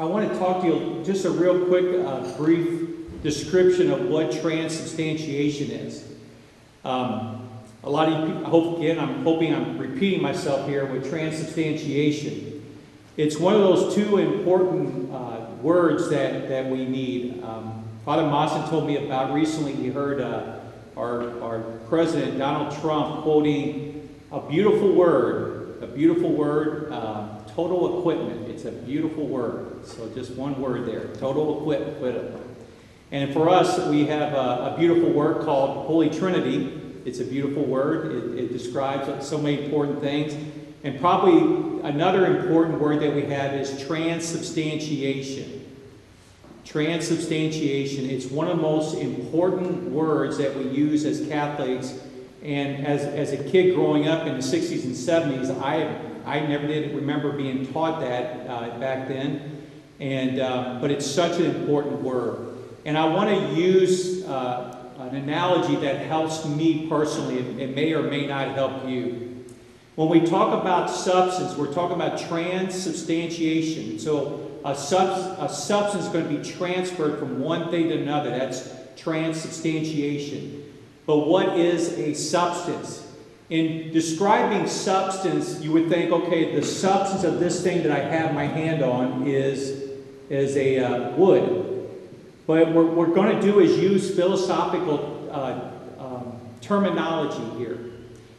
I want to talk to you just a real quick, uh, brief description of what transubstantiation is. Um, a lot of you, I hope again, I'm hoping I'm repeating myself here with transubstantiation. It's one of those two important uh, words that, that we need. Um, Father Mawson told me about recently. He heard uh, our, our president Donald Trump quoting a beautiful word, a beautiful word, uh, total equipment. It's a beautiful word. So just one word there, total equipment. And for us, we have a, a beautiful word called Holy Trinity. It's a beautiful word. It, it describes so many important things. And probably another important word that we have is transubstantiation. Transubstantiation. It's one of the most important words that we use as Catholics. And as, as a kid growing up in the 60s and 70s, I, I never did remember being taught that uh, back then. And, uh, but it's such an important word. And I want to use uh, an analogy that helps me personally. It, it may or may not help you. When we talk about substance, we're talking about transubstantiation. So a, sub, a substance is going to be transferred from one thing to another. That's transubstantiation. But what is a substance? In describing substance, you would think, okay, the substance of this thing that I have my hand on is, is a uh, wood. But what we're going to do is use philosophical uh, um, terminology here.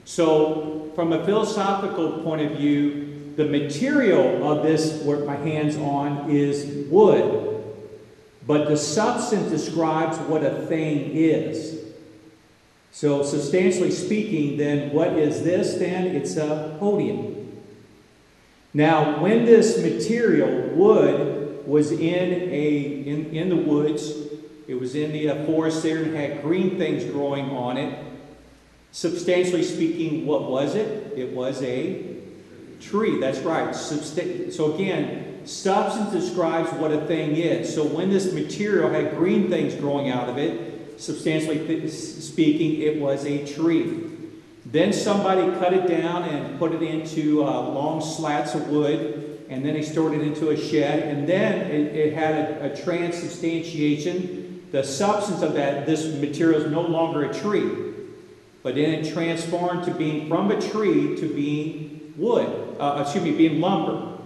So, from a philosophical point of view, the material of this, what my hand's on, is wood. But the substance describes what a thing is. So, substantially speaking, then, what is this then? It's a podium. Now, when this material, wood, was in, a, in, in the woods, it was in the uh, forest there and had green things growing on it. Substantially speaking, what was it? It was a tree. That's right. So, again, substance describes what a thing is. So, when this material had green things growing out of it, substantially speaking, it was a tree. Then somebody cut it down and put it into uh, long slats of wood, and then they stored it into a shed, and then it, it had a, a transubstantiation. The substance of that, this material is no longer a tree, but then it transformed to being from a tree to being wood, uh, excuse me, being lumber.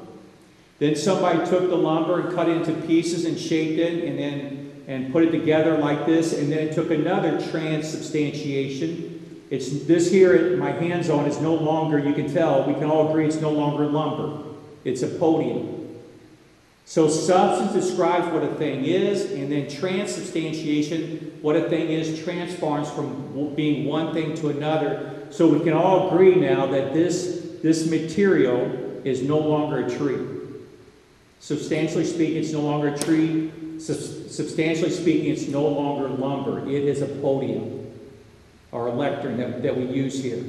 Then somebody took the lumber and cut it into pieces and shaped it, and then and put it together like this, and then it took another transubstantiation. It's this here, my hands on is no longer, you can tell, we can all agree it's no longer lumber. It's a podium. So substance describes what a thing is, and then transubstantiation, what a thing is, transforms from being one thing to another. So we can all agree now that this, this material is no longer a tree. Substantially speaking, it's no longer a tree. Substantially speaking, it's no longer lumber. It is a podium or a lectern that, that we use here.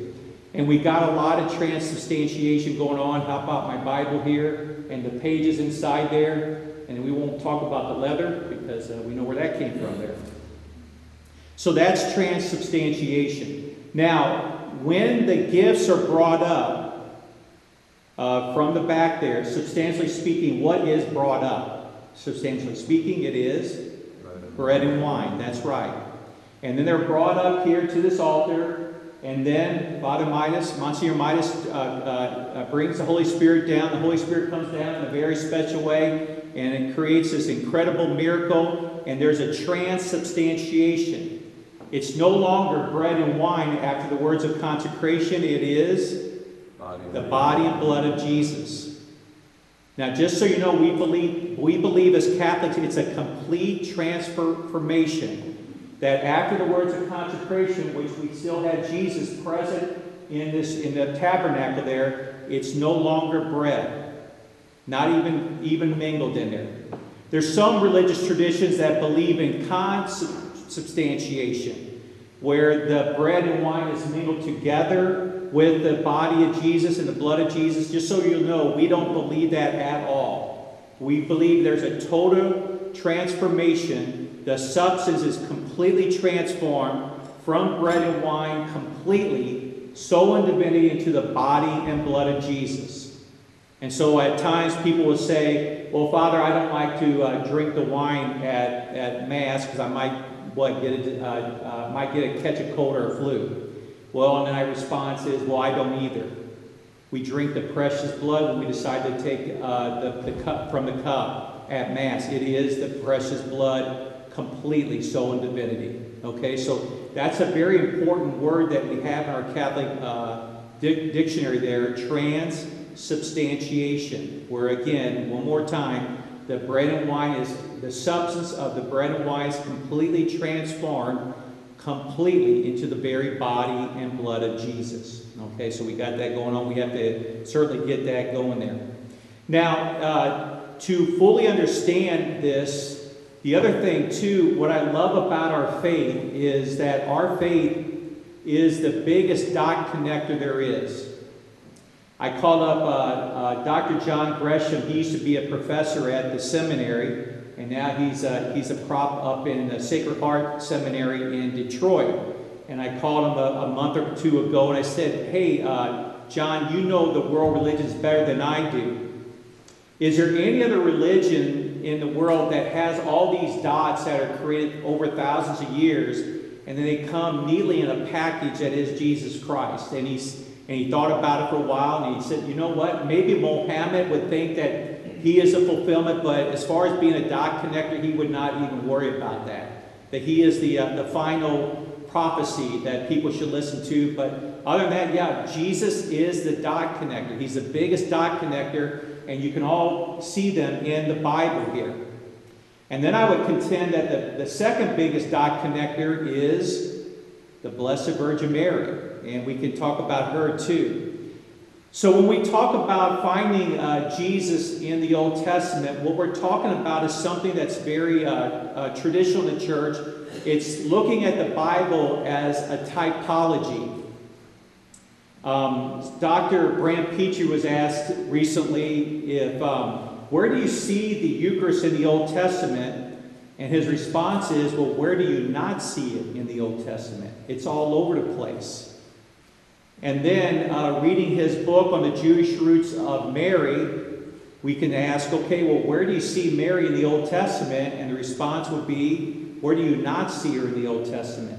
And we got a lot of transubstantiation going on. How about my Bible here and the pages inside there? And we won't talk about the leather because uh, we know where that came from there. So that's transubstantiation. Now, when the gifts are brought up uh, from the back there, substantially speaking, what is brought up? Substantially speaking, it is bread and wine. That's right. And then they're brought up here to this altar, and then Father Midas, Monsignor Midas, uh, uh, uh, brings the Holy Spirit down. The Holy Spirit comes down in a very special way, and it creates this incredible miracle, and there's a transubstantiation. It's no longer bread and wine after the words of consecration, it is the body and blood of Jesus. Now, just so you know, we believe, we believe as Catholics it's a complete transformation that after the words of consecration, which we still had Jesus present in this in the tabernacle there, it's no longer bread, not even even mingled in there. There's some religious traditions that believe in consubstantiation, where the bread and wine is mingled together with the body of Jesus and the blood of Jesus. Just so you know, we don't believe that at all. We believe there's a total transformation. The substance is completely transformed from bread and wine completely, soul and divinity into the body and blood of Jesus. And so at times people will say, well, Father, I don't like to uh, drink the wine at, at Mass because I might, what, get a, uh, uh, might get a, catch a cold or a flu. Well, and my response is, well, I don't either. We drink the precious blood when we decide to take uh, the, the cup from the cup at Mass. It is the precious blood completely, soul, and divinity. Okay, so that's a very important word that we have in our Catholic uh, di dictionary there, transubstantiation, where again, one more time, the bread and wine is, the substance of the bread and wine is completely transformed completely into the very body and blood of Jesus. Okay, so we got that going on. We have to certainly get that going there. Now, uh, to fully understand this, the other thing, too, what I love about our faith is that our faith is the biggest dot connector there is. I called up uh, uh, Dr. John Gresham. He used to be a professor at the seminary, and now he's a, he's a prop up in the Sacred Heart Seminary in Detroit. And I called him a, a month or two ago, and I said, Hey, uh, John, you know the world religions better than I do. Is there any other religion in the world that has all these dots that are created over thousands of years, and then they come neatly in a package that is Jesus Christ? And he's and he thought about it for a while, and he said, you know what? Maybe Mohammed would think that he is a fulfillment, but as far as being a dot connector, he would not even worry about that. That he is the uh, the final prophecy that people should listen to. But other than that, yeah, Jesus is the dot connector. He's the biggest dot connector and you can all see them in the Bible here. And then I would contend that the, the second biggest dot connector is the Blessed Virgin Mary, and we can talk about her too. So when we talk about finding uh, Jesus in the Old Testament, what we're talking about is something that's very uh, uh, traditional in the church. It's looking at the Bible as a typology. Um, Dr. Brant Pitre was asked recently if, um, where do you see the Eucharist in the Old Testament? And his response is, well, where do you not see it in the Old Testament? It's all over the place. And then, uh, reading his book on the Jewish roots of Mary, we can ask, okay, well, where do you see Mary in the Old Testament? And the response would be, where do you not see her in the Old Testament?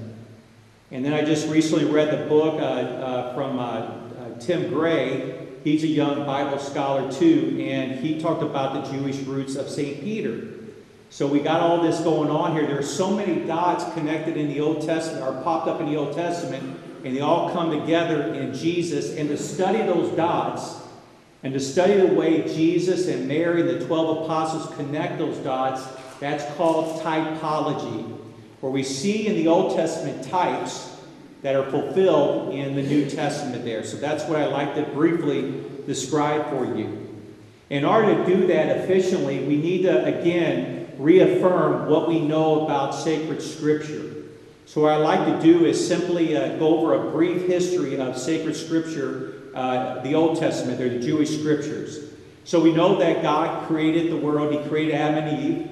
And then I just recently read the book uh, uh, from uh, uh, Tim Gray. He's a young Bible scholar too, and he talked about the Jewish roots of St. Peter. So we got all this going on here. There are so many dots connected in the Old Testament, or popped up in the Old Testament, and they all come together in Jesus. And to study those dots, and to study the way Jesus and Mary and the 12 apostles connect those dots, that's called typology where we see in the Old Testament types that are fulfilled in the New Testament there. So that's what I like to briefly describe for you. In order to do that efficiently, we need to, again, reaffirm what we know about sacred scripture. So what I like to do is simply uh, go over a brief history of sacred scripture, uh, the Old Testament, or the Jewish scriptures. So we know that God created the world. He created Adam and Eve.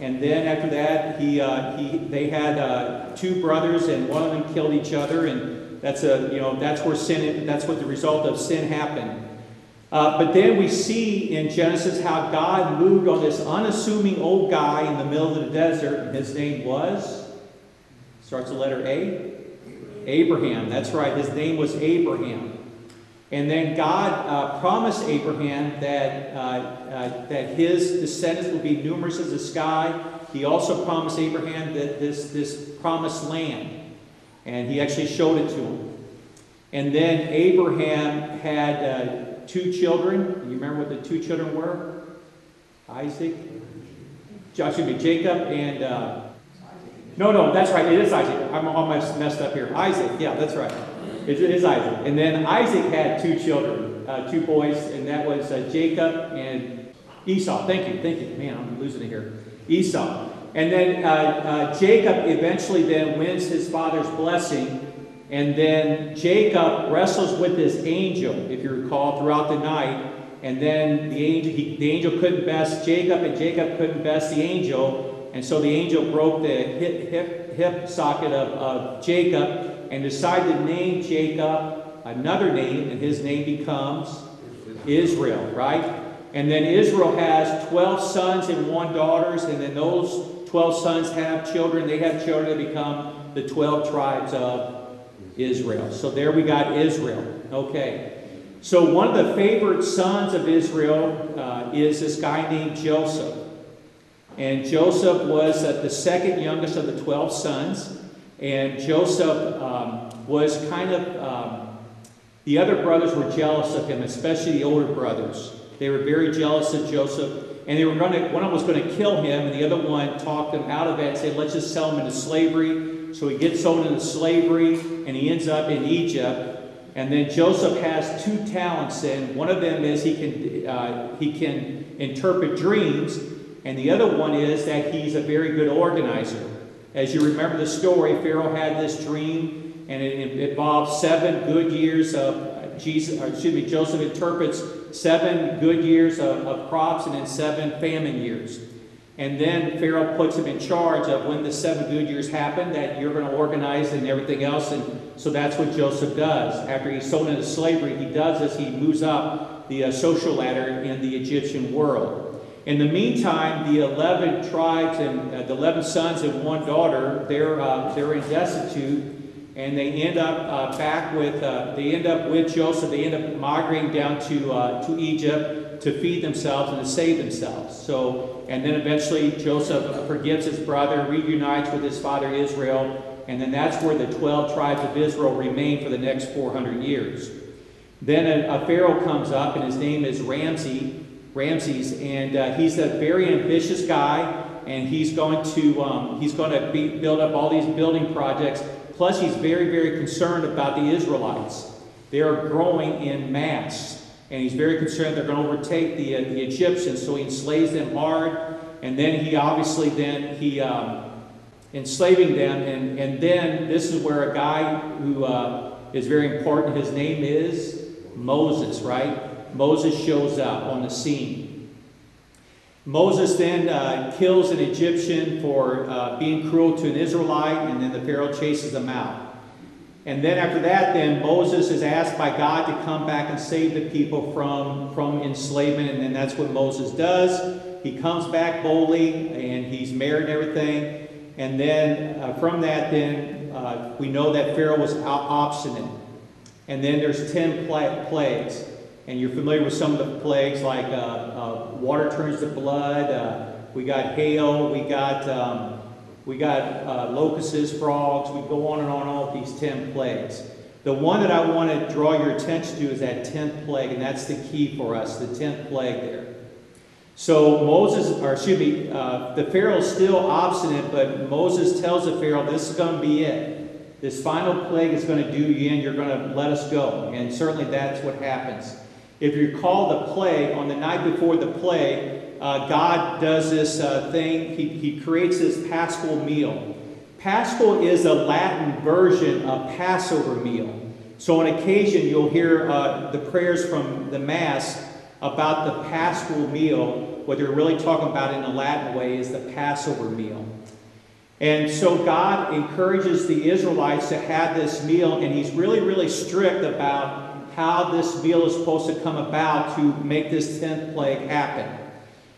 And then after that, he, uh, he, they had uh, two brothers, and one of them killed each other, and that's a, you know, that's where sin, that's what the result of sin happened. Uh, but then we see in Genesis how God moved on this unassuming old guy in the middle of the desert, and his name was, starts with letter A, Abraham. That's right, his name was Abraham. And then God uh, promised Abraham that, uh, uh, that his descendants would be numerous as the sky. He also promised Abraham that this, this promised land. And he actually showed it to him. And then Abraham had uh, two children. You remember what the two children were? Isaac, me, Jacob and. No, no, that's right. It is Isaac. I'm almost messed up here. Isaac, yeah, that's right. It is Isaac. And then Isaac had two children, uh, two boys, and that was uh, Jacob and Esau. Thank you, thank you. Man, I'm losing it here. Esau. And then uh, uh, Jacob eventually then wins his father's blessing. And then Jacob wrestles with this angel, if you recall, throughout the night. And then the angel, he, the angel couldn't best Jacob, and Jacob couldn't best the angel. And so the angel broke the hip, hip, hip socket of, of Jacob and decided to name Jacob another name, and his name becomes Israel, right? And then Israel has 12 sons and one daughters, and then those 12 sons have children. They have children that become the 12 tribes of Israel. So there we got Israel. Okay. So one of the favorite sons of Israel uh, is this guy named Joseph. And Joseph was uh, the second youngest of the 12 sons. And Joseph um, was kind of, um, the other brothers were jealous of him, especially the older brothers. They were very jealous of Joseph. And they were going to, one was going to kill him, and the other one talked him out of it and said, let's just sell him into slavery. So he gets sold into slavery, and he ends up in Egypt. And then Joseph has two talents, and one of them is he can, uh, he can interpret dreams, and the other one is that he's a very good organizer. As you remember the story, Pharaoh had this dream, and it involved seven good years of Jesus, excuse me, Joseph interprets seven good years of, of crops and then seven famine years. And then Pharaoh puts him in charge of when the seven good years happen, that you're going to organize and everything else. And so that's what Joseph does. After he's sold into slavery, he does this. He moves up the uh, social ladder in the Egyptian world. In the meantime, the 11 tribes and uh, the 11 sons and one daughter, they're, uh, they're in destitute and they end up uh, back with uh, they end up with Joseph. They end up migrating down to uh, to Egypt to feed themselves and to save themselves. So, and then eventually Joseph forgives his brother, reunites with his father Israel, and then that's where the twelve tribes of Israel remain for the next 400 years. Then a, a pharaoh comes up, and his name is Ramsey, Ramses, and uh, he's a very ambitious guy, and he's going to um, he's going to be, build up all these building projects Plus, he's very, very concerned about the Israelites. They are growing in mass. And he's very concerned they're going to overtake the, uh, the Egyptians, so he enslaves them hard. And then he obviously then, he, um, enslaving them. And, and then this is where a guy who uh, is very important, his name is Moses, right? Moses shows up on the scene. Moses then uh, kills an Egyptian for uh, being cruel to an Israelite, and then the Pharaoh chases them out. And then after that, then Moses is asked by God to come back and save the people from, from enslavement, and then that's what Moses does. He comes back boldly, and he's married and everything. And then uh, from that, then uh, we know that Pharaoh was obstinate. And then there's ten plagues. And you're familiar with some of the plagues like uh, uh, water turns to blood. Uh, we got hail. We got um, we got uh, locusts, frogs. We go on and on all these ten plagues. The one that I want to draw your attention to is that tenth plague, and that's the key for us. The tenth plague there. So Moses, or excuse me, uh, the Pharaoh's still obstinate, but Moses tells the Pharaoh, "This is going to be it. This final plague is going to do you in. You're going to let us go." And certainly that's what happens. If you recall the play, on the night before the play, uh, God does this uh, thing. He, he creates this paschal meal. Paschal is a Latin version of Passover meal. So on occasion, you'll hear uh, the prayers from the Mass about the paschal meal. What they're really talking about in a Latin way is the Passover meal. And so God encourages the Israelites to have this meal, and He's really, really strict about how this meal is supposed to come about to make this 10th plague happen.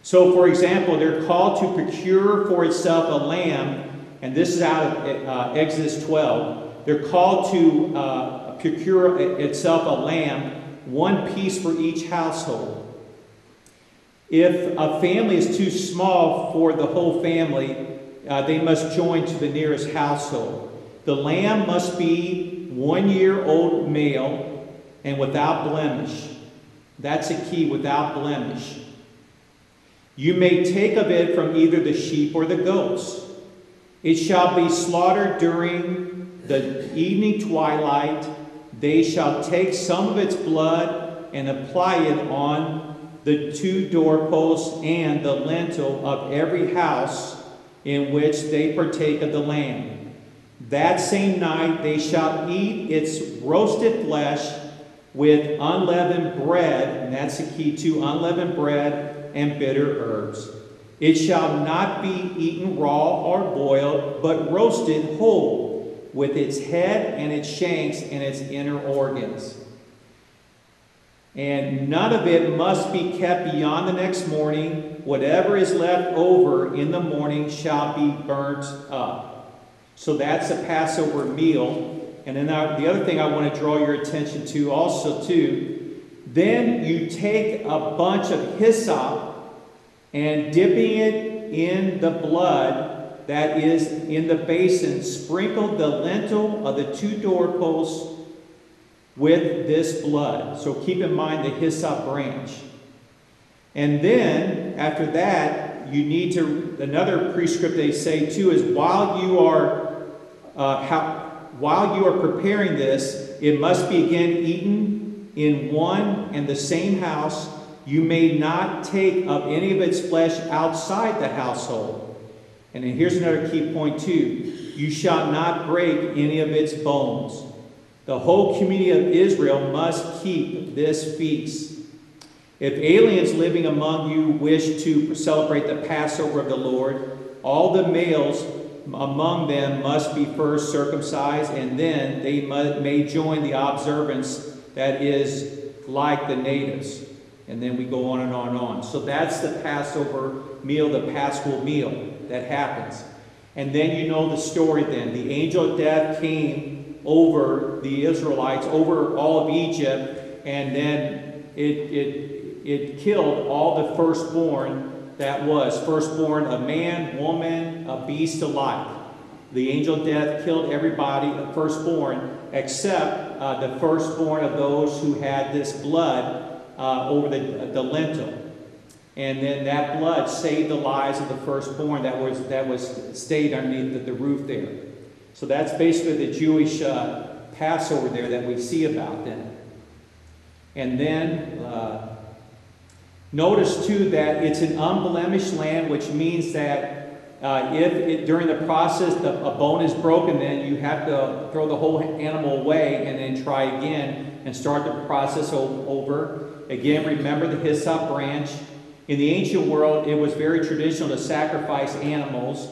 So, for example, they're called to procure for itself a lamb, and this is out of uh, Exodus 12. They're called to uh, procure itself a lamb, one piece for each household. If a family is too small for the whole family, uh, they must join to the nearest household. The lamb must be one year old male and without blemish. That's a key, without blemish. You may take of it from either the sheep or the goats. It shall be slaughtered during the evening twilight. They shall take some of its blood and apply it on the two doorposts and the lintel of every house in which they partake of the lamb. That same night they shall eat its roasted flesh with unleavened bread, and that's the key to unleavened bread and bitter herbs. It shall not be eaten raw or boiled, but roasted whole, with its head and its shanks and its inner organs. And none of it must be kept beyond the next morning. Whatever is left over in the morning shall be burnt up. So that's a Passover meal. And then I, the other thing I want to draw your attention to also too, then you take a bunch of hyssop and dipping it in the blood that is in the basin, sprinkle the lintel of the two doorposts with this blood. So keep in mind the hyssop branch. And then, after that, you need to, another prescript they say too is while you are, uh, how, while you are preparing this, it must be again eaten in one and the same house. You may not take of any of its flesh outside the household. And then here's another key point too. You shall not break any of its bones. The whole community of Israel must keep this feast. If aliens living among you wish to celebrate the Passover of the Lord, all the males among them must be first circumcised, and then they may join the observance that is like the natives. And then we go on and on and on. So that's the Passover meal, the Paschal meal that happens. And then you know the story then. The angel of death came over the Israelites, over all of Egypt, and then it, it, it killed all the firstborn that was firstborn, a man, woman, a beast alike. The angel of death killed everybody, firstborn, except uh, the firstborn of those who had this blood uh, over the, the lintel. And then that blood saved the lives of the firstborn that was, that was stayed underneath the, the roof there. So that's basically the Jewish uh, Passover there that we see about then. And then uh, notice too that it's an unblemished land, which means that uh, if it, during the process the, a bone is broken, then you have to throw the whole animal away and then try again and start the process over. Again, remember the hyssop branch. In the ancient world, it was very traditional to sacrifice animals.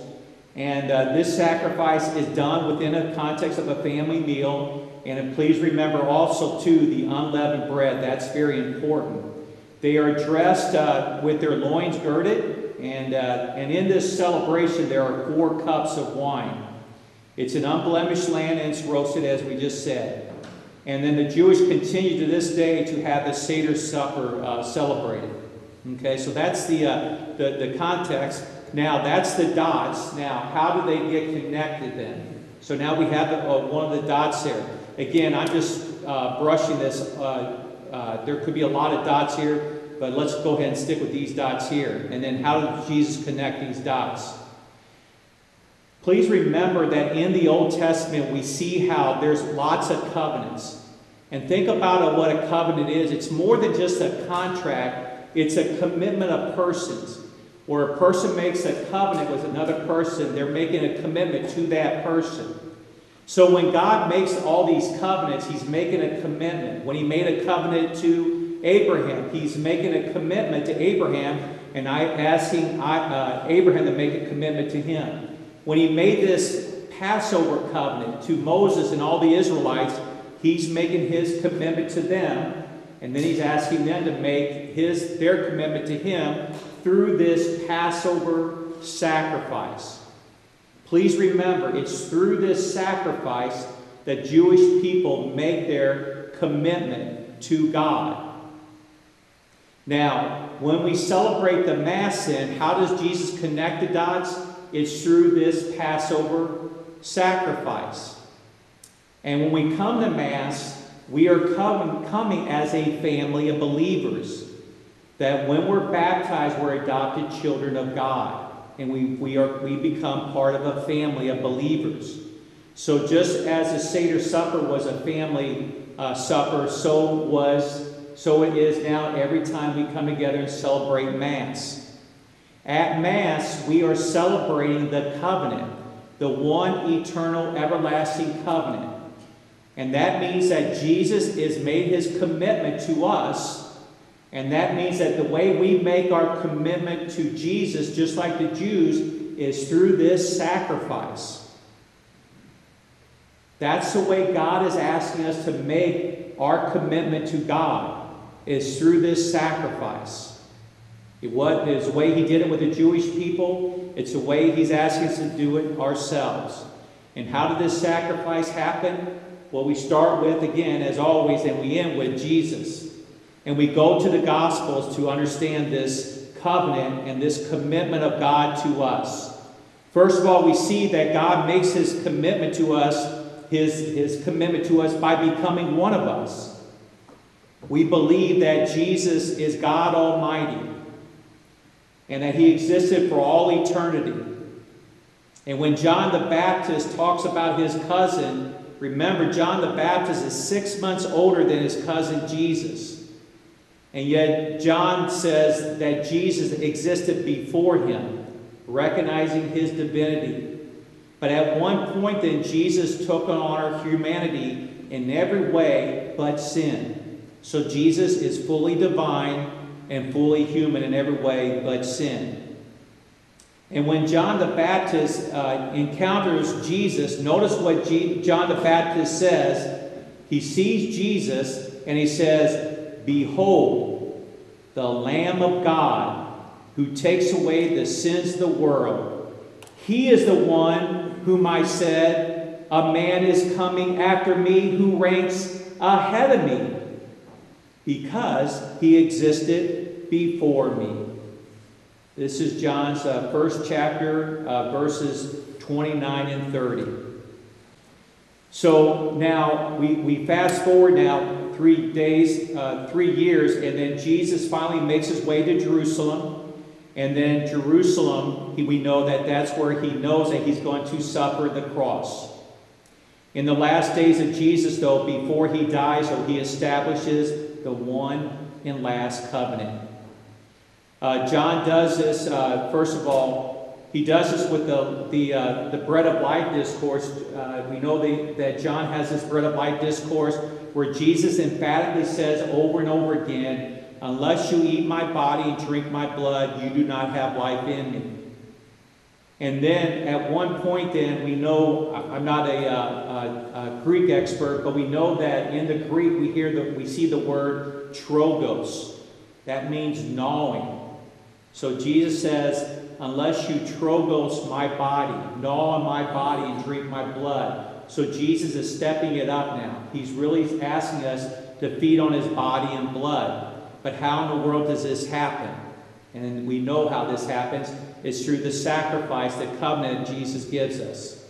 And uh, this sacrifice is done within a context of a family meal. And please remember also, too, the unleavened bread. That's very important. They are dressed uh, with their loins girded. And, uh, and in this celebration, there are four cups of wine. It's an unblemished lamb and it's roasted, as we just said. And then the Jewish continue to this day to have the Seder supper uh, celebrated. Okay, so that's the, uh, the, the context. Now, that's the dots. Now, how do they get connected then? So now we have the, uh, one of the dots there. Again, I'm just uh, brushing this. Uh, there could be a lot of dots here, but let's go ahead and stick with these dots here. And then how did Jesus connect these dots? Please remember that in the Old Testament, we see how there's lots of covenants. And think about what a covenant is. It's more than just a contract, it's a commitment of persons where a person makes a covenant with another person, they're making a commitment to that person. So when God makes all these covenants, He's making a commitment. When He made a covenant to Abraham, He's making a commitment to Abraham and I asking uh, Abraham to make a commitment to Him. When He made this Passover covenant to Moses and all the Israelites, He's making His commitment to them, and then He's asking them to make his their commitment to Him through this Passover sacrifice. Please remember, it's through this sacrifice that Jewish people make their commitment to God. Now, when we celebrate the Mass, then, how does Jesus connect the dots? It's through this Passover sacrifice. And when we come to Mass, we are coming as a family of believers that when we're baptized, we're adopted children of God. And we, we, are, we become part of a family of believers. So just as the Seder supper was a family uh, supper, so was so it is now every time we come together and celebrate Mass. At Mass, we are celebrating the covenant, the one eternal, everlasting covenant. And that means that Jesus has made his commitment to us and that means that the way we make our commitment to Jesus, just like the Jews, is through this sacrifice. That's the way God is asking us to make our commitment to God. is through this sacrifice. It was it's the way he did it with the Jewish people. It's the way he's asking us to do it ourselves. And how did this sacrifice happen? Well, we start with, again, as always, and we end with Jesus. And we go to the Gospels to understand this covenant and this commitment of God to us. First of all, we see that God makes his commitment to us, his, his commitment to us by becoming one of us. We believe that Jesus is God Almighty and that he existed for all eternity. And when John the Baptist talks about his cousin, remember, John the Baptist is six months older than his cousin Jesus. And yet, John says that Jesus existed before him, recognizing his divinity. But at one point, then, Jesus took on our humanity in every way but sin. So Jesus is fully divine and fully human in every way but sin. And when John the Baptist uh, encounters Jesus, notice what G- John the Baptist says. He sees Jesus and he says, Behold, the Lamb of God who takes away the sins of the world. He is the one whom I said, A man is coming after me who ranks ahead of me because he existed before me. This is John's uh, first chapter, uh, verses 29 and 30. So now we, we fast forward now three days, uh, three years, and then Jesus finally makes his way to Jerusalem. And then Jerusalem, he, we know that that's where he knows that he's going to suffer the cross. In the last days of Jesus, though, before he dies, so he establishes the one and last covenant. Uh, John does this, uh, first of all, he does this with the, the, uh, the bread of life discourse. Uh, we know the, that John has this bread of life discourse where Jesus emphatically says over and over again, Unless you eat my body and drink my blood, you do not have life in me. And then at one point, then we know I'm not a, uh, a, a, Greek expert, but we know that in the Greek we hear that we see the word trogos. That means gnawing. So Jesus says, Unless you trogos my body, gnaw on my body and drink my blood. So Jesus is stepping it up now. He's really asking us to feed on his body and blood. But how in the world does this happen? And we know how this happens. It's through the sacrifice, the covenant Jesus gives us.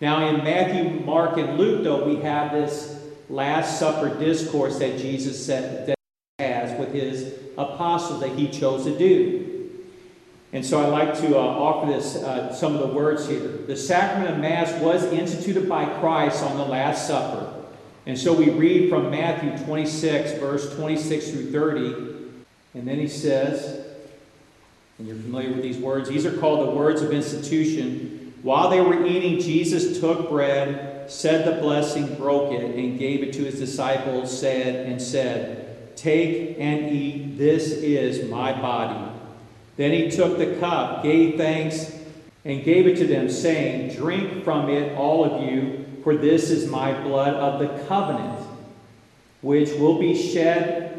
Now, in Matthew, Mark, and Luke, though, we have this Last Supper discourse that Jesus said, that has with his apostles that he chose to do. And so I'd like to uh, offer this, uh, some of the words here. The sacrament of Mass was instituted by Christ on the Last Supper. And so we read from Matthew 26, verse 26 through 30. And then he says, and you're familiar with these words, these are called the words of institution. While they were eating, Jesus took bread, said the blessing, broke it, and gave it to his disciples, said, and said, Take and eat, this is my body then he took the cup, gave thanks, and gave it to them, saying, Drink from it, all of you, for this is my blood of the covenant, which will be shed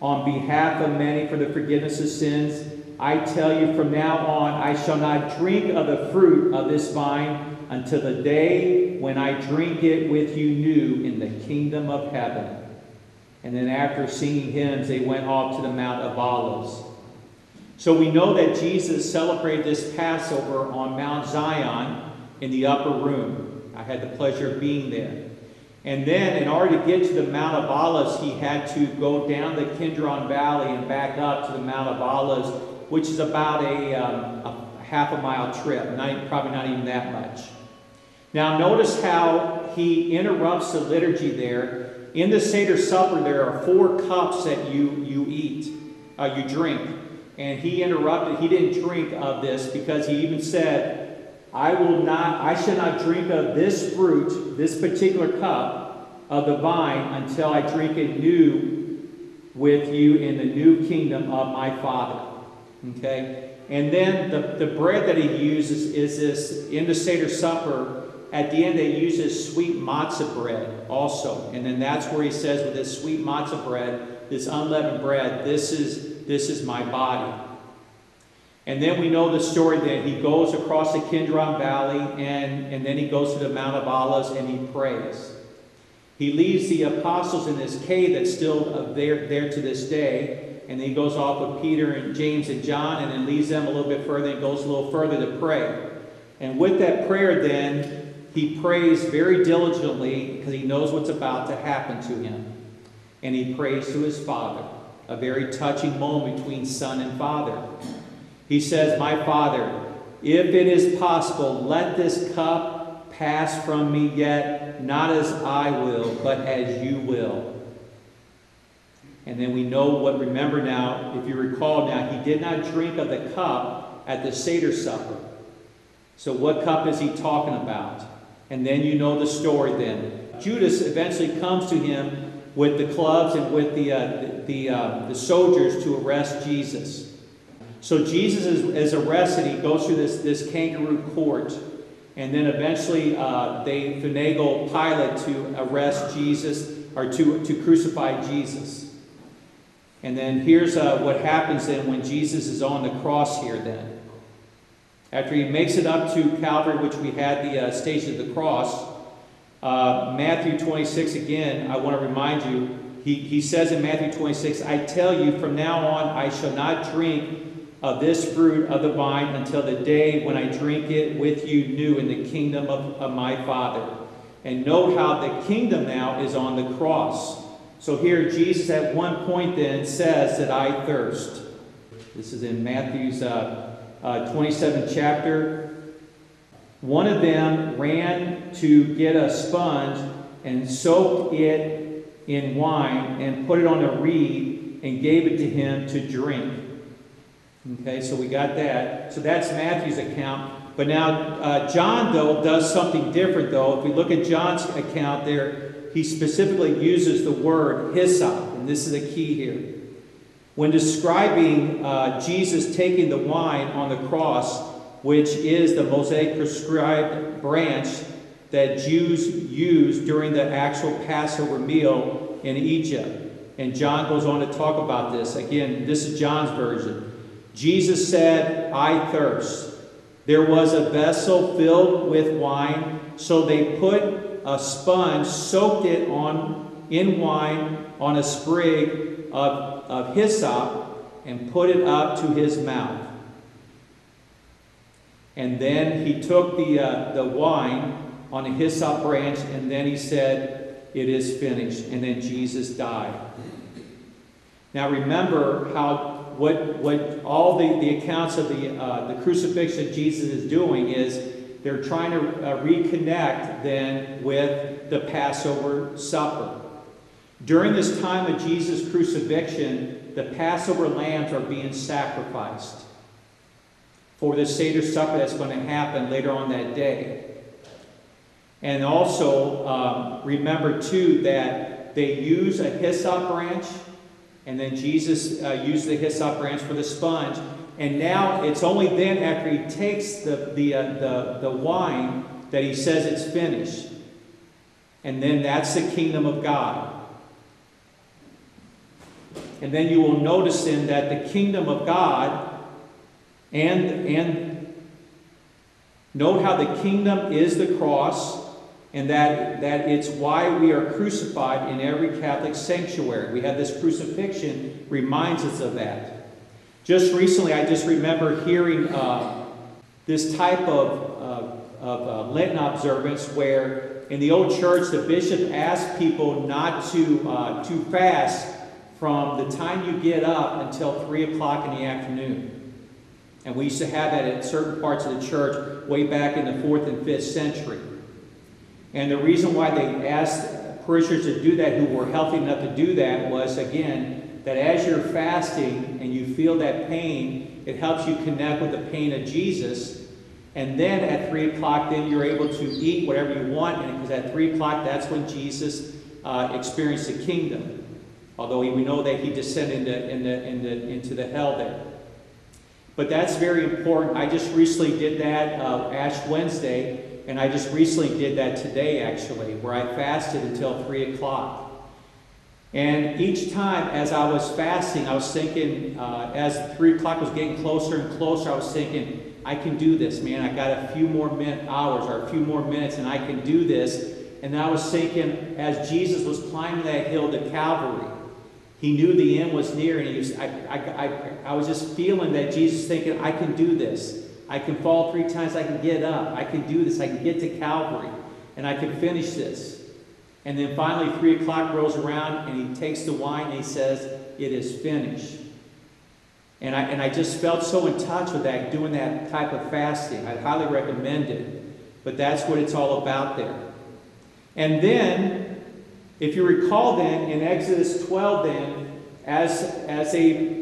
on behalf of many for the forgiveness of sins. I tell you, from now on, I shall not drink of the fruit of this vine until the day when I drink it with you new in the kingdom of heaven. And then, after singing hymns, they went off to the Mount of Olives. So we know that Jesus celebrated this Passover on Mount Zion in the upper room. I had the pleasure of being there. And then, in order to get to the Mount of Olives, he had to go down the Kidron Valley and back up to the Mount of Olives, which is about a, um, a half a mile trip, not, probably not even that much. Now, notice how he interrupts the liturgy there. In the Seder Supper, there are four cups that you, you eat, uh, you drink. And he interrupted, he didn't drink of this because he even said, I will not, I shall not drink of this fruit, this particular cup of the vine until I drink it new with you in the new kingdom of my Father. Okay? And then the, the bread that he uses is this, in the Seder Supper, at the end they use this sweet matzah bread also. And then that's where he says with this sweet matzah bread, this unleavened bread, this is, this is my body. And then we know the story that he goes across the Kidron Valley and, and then he goes to the Mount of Olives and he prays. He leaves the apostles in this cave that's still there, there to this day. And then he goes off with Peter and James and John and then leaves them a little bit further and goes a little further to pray. And with that prayer, then, he prays very diligently because he knows what's about to happen to him. And he prays to his Father, a very touching moment between Son and Father. He says, My Father, if it is possible, let this cup pass from me, yet not as I will, but as you will. And then we know what, remember now, if you recall now, he did not drink of the cup at the Seder supper. So, what cup is he talking about? And then you know the story then. Judas eventually comes to him with the clubs and with the, uh, the, uh, the soldiers to arrest Jesus. So Jesus is, is, arrested. He goes through this, this kangaroo court. And then eventually uh, they finagle Pilate to arrest Jesus or to, to crucify Jesus. And then here's uh, what happens then when Jesus is on the cross here then. After he makes it up to Calvary, which we had the uh, station of the cross, uh, Matthew 26 again, I want to remind you, he, he says in Matthew 26, I tell you, from now on I shall not drink of this fruit of the vine until the day when I drink it with you new in the kingdom of, of my Father. And note how the kingdom now is on the cross. So here Jesus at one point then says that I thirst. This is in Matthew's uh, uh, 27th chapter. One of them ran to get a sponge and soaked it in wine and put it on a reed and gave it to him to drink. Okay, so we got that. So that's Matthew's account. But now, uh, John, though, does something different, though. If we look at John's account there, he specifically uses the word hyssop, and this is a key here. When describing uh, Jesus taking the wine on the cross, which is the Mosaic prescribed branch that Jews used during the actual Passover meal in Egypt. And John goes on to talk about this. Again, this is John's version. Jesus said, I thirst. There was a vessel filled with wine, so they put a sponge, soaked it on in wine on a sprig of, of hyssop, and put it up to his mouth. And then he took the, uh, the wine on a hyssop branch, and then he said, It is finished. And then Jesus died. Now remember how what, what all the, the accounts of the, uh, the crucifixion Jesus is doing is they're trying to uh, reconnect then with the Passover supper. During this time of Jesus' crucifixion, the Passover lambs are being sacrificed for the Seder supper that's going to happen later on that day. And also, um, remember too that they use a hyssop branch and then Jesus uh, used the hyssop branch for the sponge. And now it's only then after he takes the, the, uh, the, the wine that he says it's finished. And then that's the kingdom of God. And then you will notice then that the kingdom of God and, and note how the kingdom is the cross and that, that it's why we are crucified in every Catholic sanctuary. We have this crucifixion reminds us of that. Just recently, I just remember hearing uh, this type of, uh, of uh, Lenten observance where in the old church the bishop asked people not to, uh, to fast from the time you get up until 3 o'clock in the afternoon. And we used to have that at certain parts of the church way back in the 4th and 5th century. And the reason why they asked parishioners to do that who were healthy enough to do that was, again, that as you're fasting and you feel that pain, it helps you connect with the pain of Jesus. And then at 3 o'clock, then you're able to eat whatever you want. And because at 3 o'clock, that's when Jesus uh, experienced the kingdom. Although we know that he descended into, into, into, into the hell there. But that's very important. I just recently did that uh, Ash Wednesday. And I just recently did that today, actually, where I fasted until 3 o'clock. And each time as I was fasting, I was thinking, uh, as three o'clock was getting closer and closer, I was thinking, I can do this, man. I got a few more min- hours or a few more minutes and I can do this. And I was thinking, as Jesus was climbing that hill to Calvary, he knew the end was near, and he was, I, I, I, I was just feeling that Jesus thinking, I can do this. I can fall three times, I can get up. I can do this. I can get to Calvary, and I can finish this. And then finally, three o'clock rolls around, and he takes the wine and he says, It is finished. And I, and I just felt so in touch with that, doing that type of fasting. I highly recommend it. But that's what it's all about there. And then, if you recall, then in Exodus 12, then as as a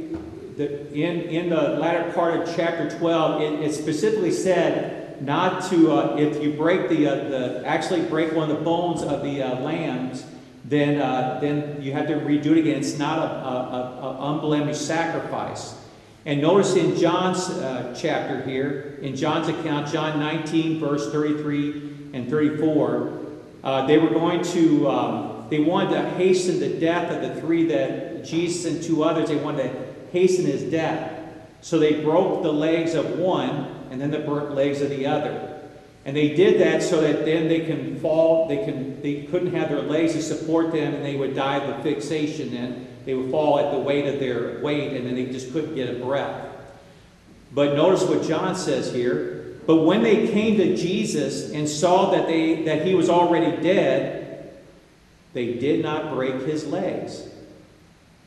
the, in in the latter part of chapter 12, it, it specifically said not to uh, if you break the uh, the actually break one of the bones of the uh, lambs, then uh, then you have to redo it again. It's not a, a, unblemished sacrifice. And notice in John's uh, chapter here, in John's account, John 19, verse 33 and 34, uh, they were going to, um, they wanted to hasten the death of the three that Jesus and two others, they wanted to hasten his death. So they broke the legs of one and then the burnt legs of the other. And they did that so that then they can fall, they can they couldn't have their legs to support them and they would die of asphyxiation and they would fall at the weight of their weight and then they just couldn't get a breath. But notice what John says here. But when they came to Jesus and saw that, they, that he was already dead, they did not break his legs.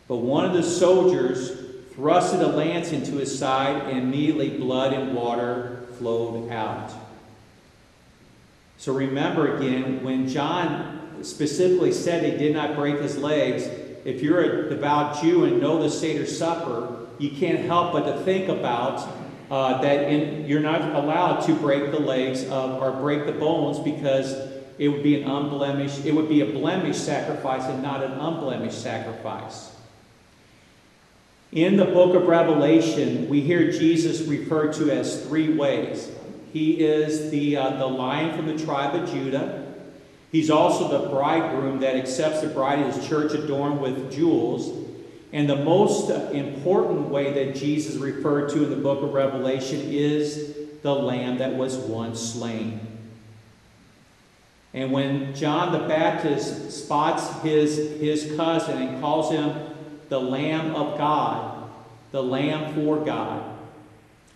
But one of the soldiers thrusted a lance into his side, and immediately blood and water flowed out. So remember again, when John specifically said he did not break his legs, if you're a devout Jew and know the Seder Supper, you can't help but to think about uh, that in, you're not allowed to break the legs of, or break the bones because it would be an unblemished, it would be a blemished sacrifice and not an unblemished sacrifice. In the book of Revelation, we hear Jesus referred to as three ways. He is the, uh, the lion from the tribe of Judah. He's also the bridegroom that accepts the bride of his church adorned with jewels. And the most important way that Jesus referred to in the book of Revelation is the lamb that was once slain. And when John the Baptist spots his, his cousin and calls him the Lamb of God, the Lamb for God.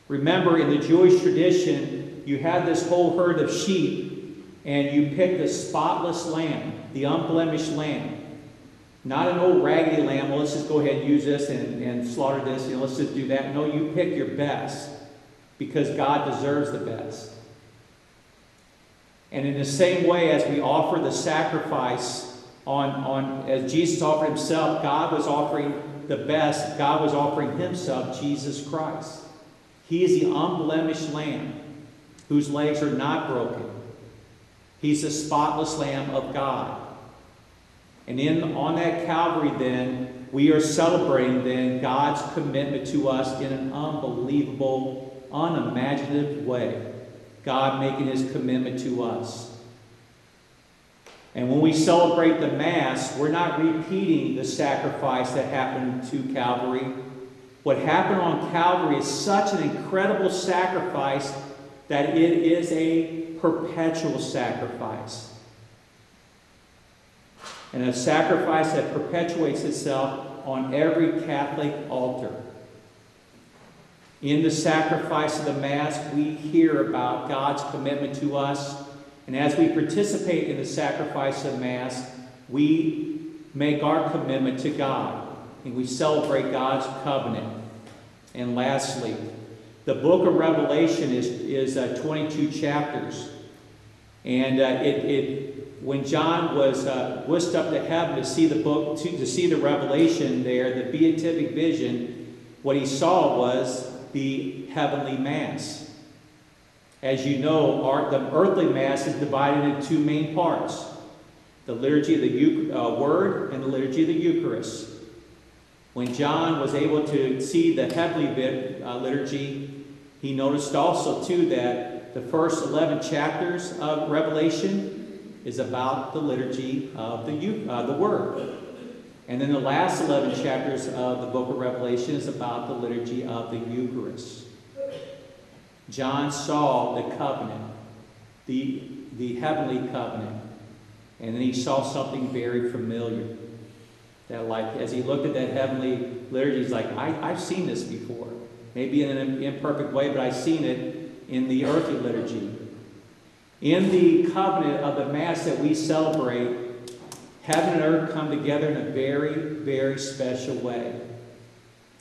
Remember, in the Jewish tradition, you had this whole herd of sheep, and you picked the spotless lamb, the unblemished lamb. Not an old raggedy lamb, well, let's just go ahead and use this and, and slaughter this, and let's just do that. No, you pick your best because God deserves the best. And in the same way as we offer the sacrifice on, on as Jesus offered himself, God was offering the best. God was offering himself, Jesus Christ. He is the unblemished lamb whose legs are not broken. He's the spotless lamb of God. And in on that Calvary then, we are celebrating then God's commitment to us in an unbelievable, unimaginative way. God making his commitment to us. And when we celebrate the Mass, we're not repeating the sacrifice that happened to Calvary. What happened on Calvary is such an incredible sacrifice that it is a perpetual sacrifice. And a sacrifice that perpetuates itself on every Catholic altar. In the sacrifice of the Mass, we hear about God's commitment to us and as we participate in the sacrifice of Mass, we make our commitment to God and we celebrate God's covenant. And lastly, the book of Revelation is, is uh, 22 chapters. And uh, it, it, when John was uh, whisked up to heaven to see the book, to, to see the revelation there, the beatific vision, what he saw was the heavenly Mass. As you know, our, the earthly Mass is divided into two main parts the liturgy of the uh, Word and the liturgy of the Eucharist. When John was able to see the heavenly uh, liturgy, he noticed also, too, that the first 11 chapters of Revelation is about the liturgy of the, uh, the Word. And then the last 11 chapters of the book of Revelation is about the liturgy of the Eucharist. John saw the covenant, the, the heavenly covenant, and then he saw something very familiar. That, like, as he looked at that heavenly liturgy, he's like, I, I've seen this before. Maybe in an imperfect way, but I've seen it in the earthly liturgy. In the covenant of the Mass that we celebrate, heaven and earth come together in a very, very special way.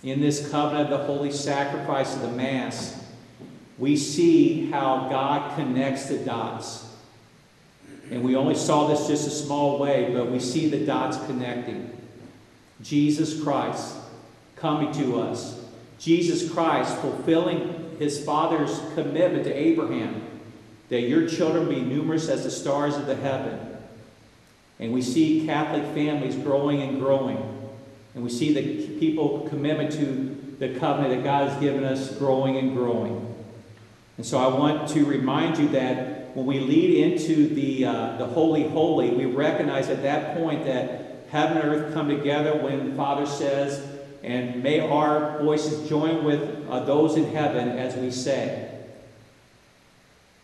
In this covenant of the holy sacrifice of the Mass, we see how God connects the dots. And we only saw this just a small way, but we see the dots connecting. Jesus Christ coming to us. Jesus Christ fulfilling his Father's commitment to Abraham that your children be numerous as the stars of the heaven. And we see Catholic families growing and growing. And we see the people commitment to the covenant that God has given us growing and growing. And so I want to remind you that when we lead into the, uh, the Holy Holy, we recognize at that point that heaven and earth come together when the Father says, and may our voices join with uh, those in heaven as we say.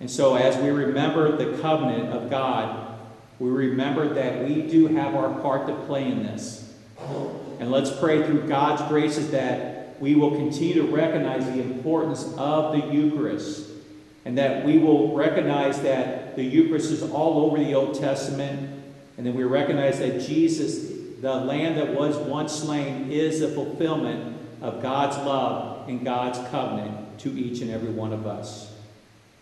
And so as we remember the covenant of God, we remember that we do have our part to play in this. And let's pray through God's graces that we will continue to recognize the importance of the Eucharist and that we will recognize that the Eucharist is all over the Old Testament and then we recognize that Jesus, the Lamb that was once slain, is the fulfillment of God's love and God's covenant to each and every one of us.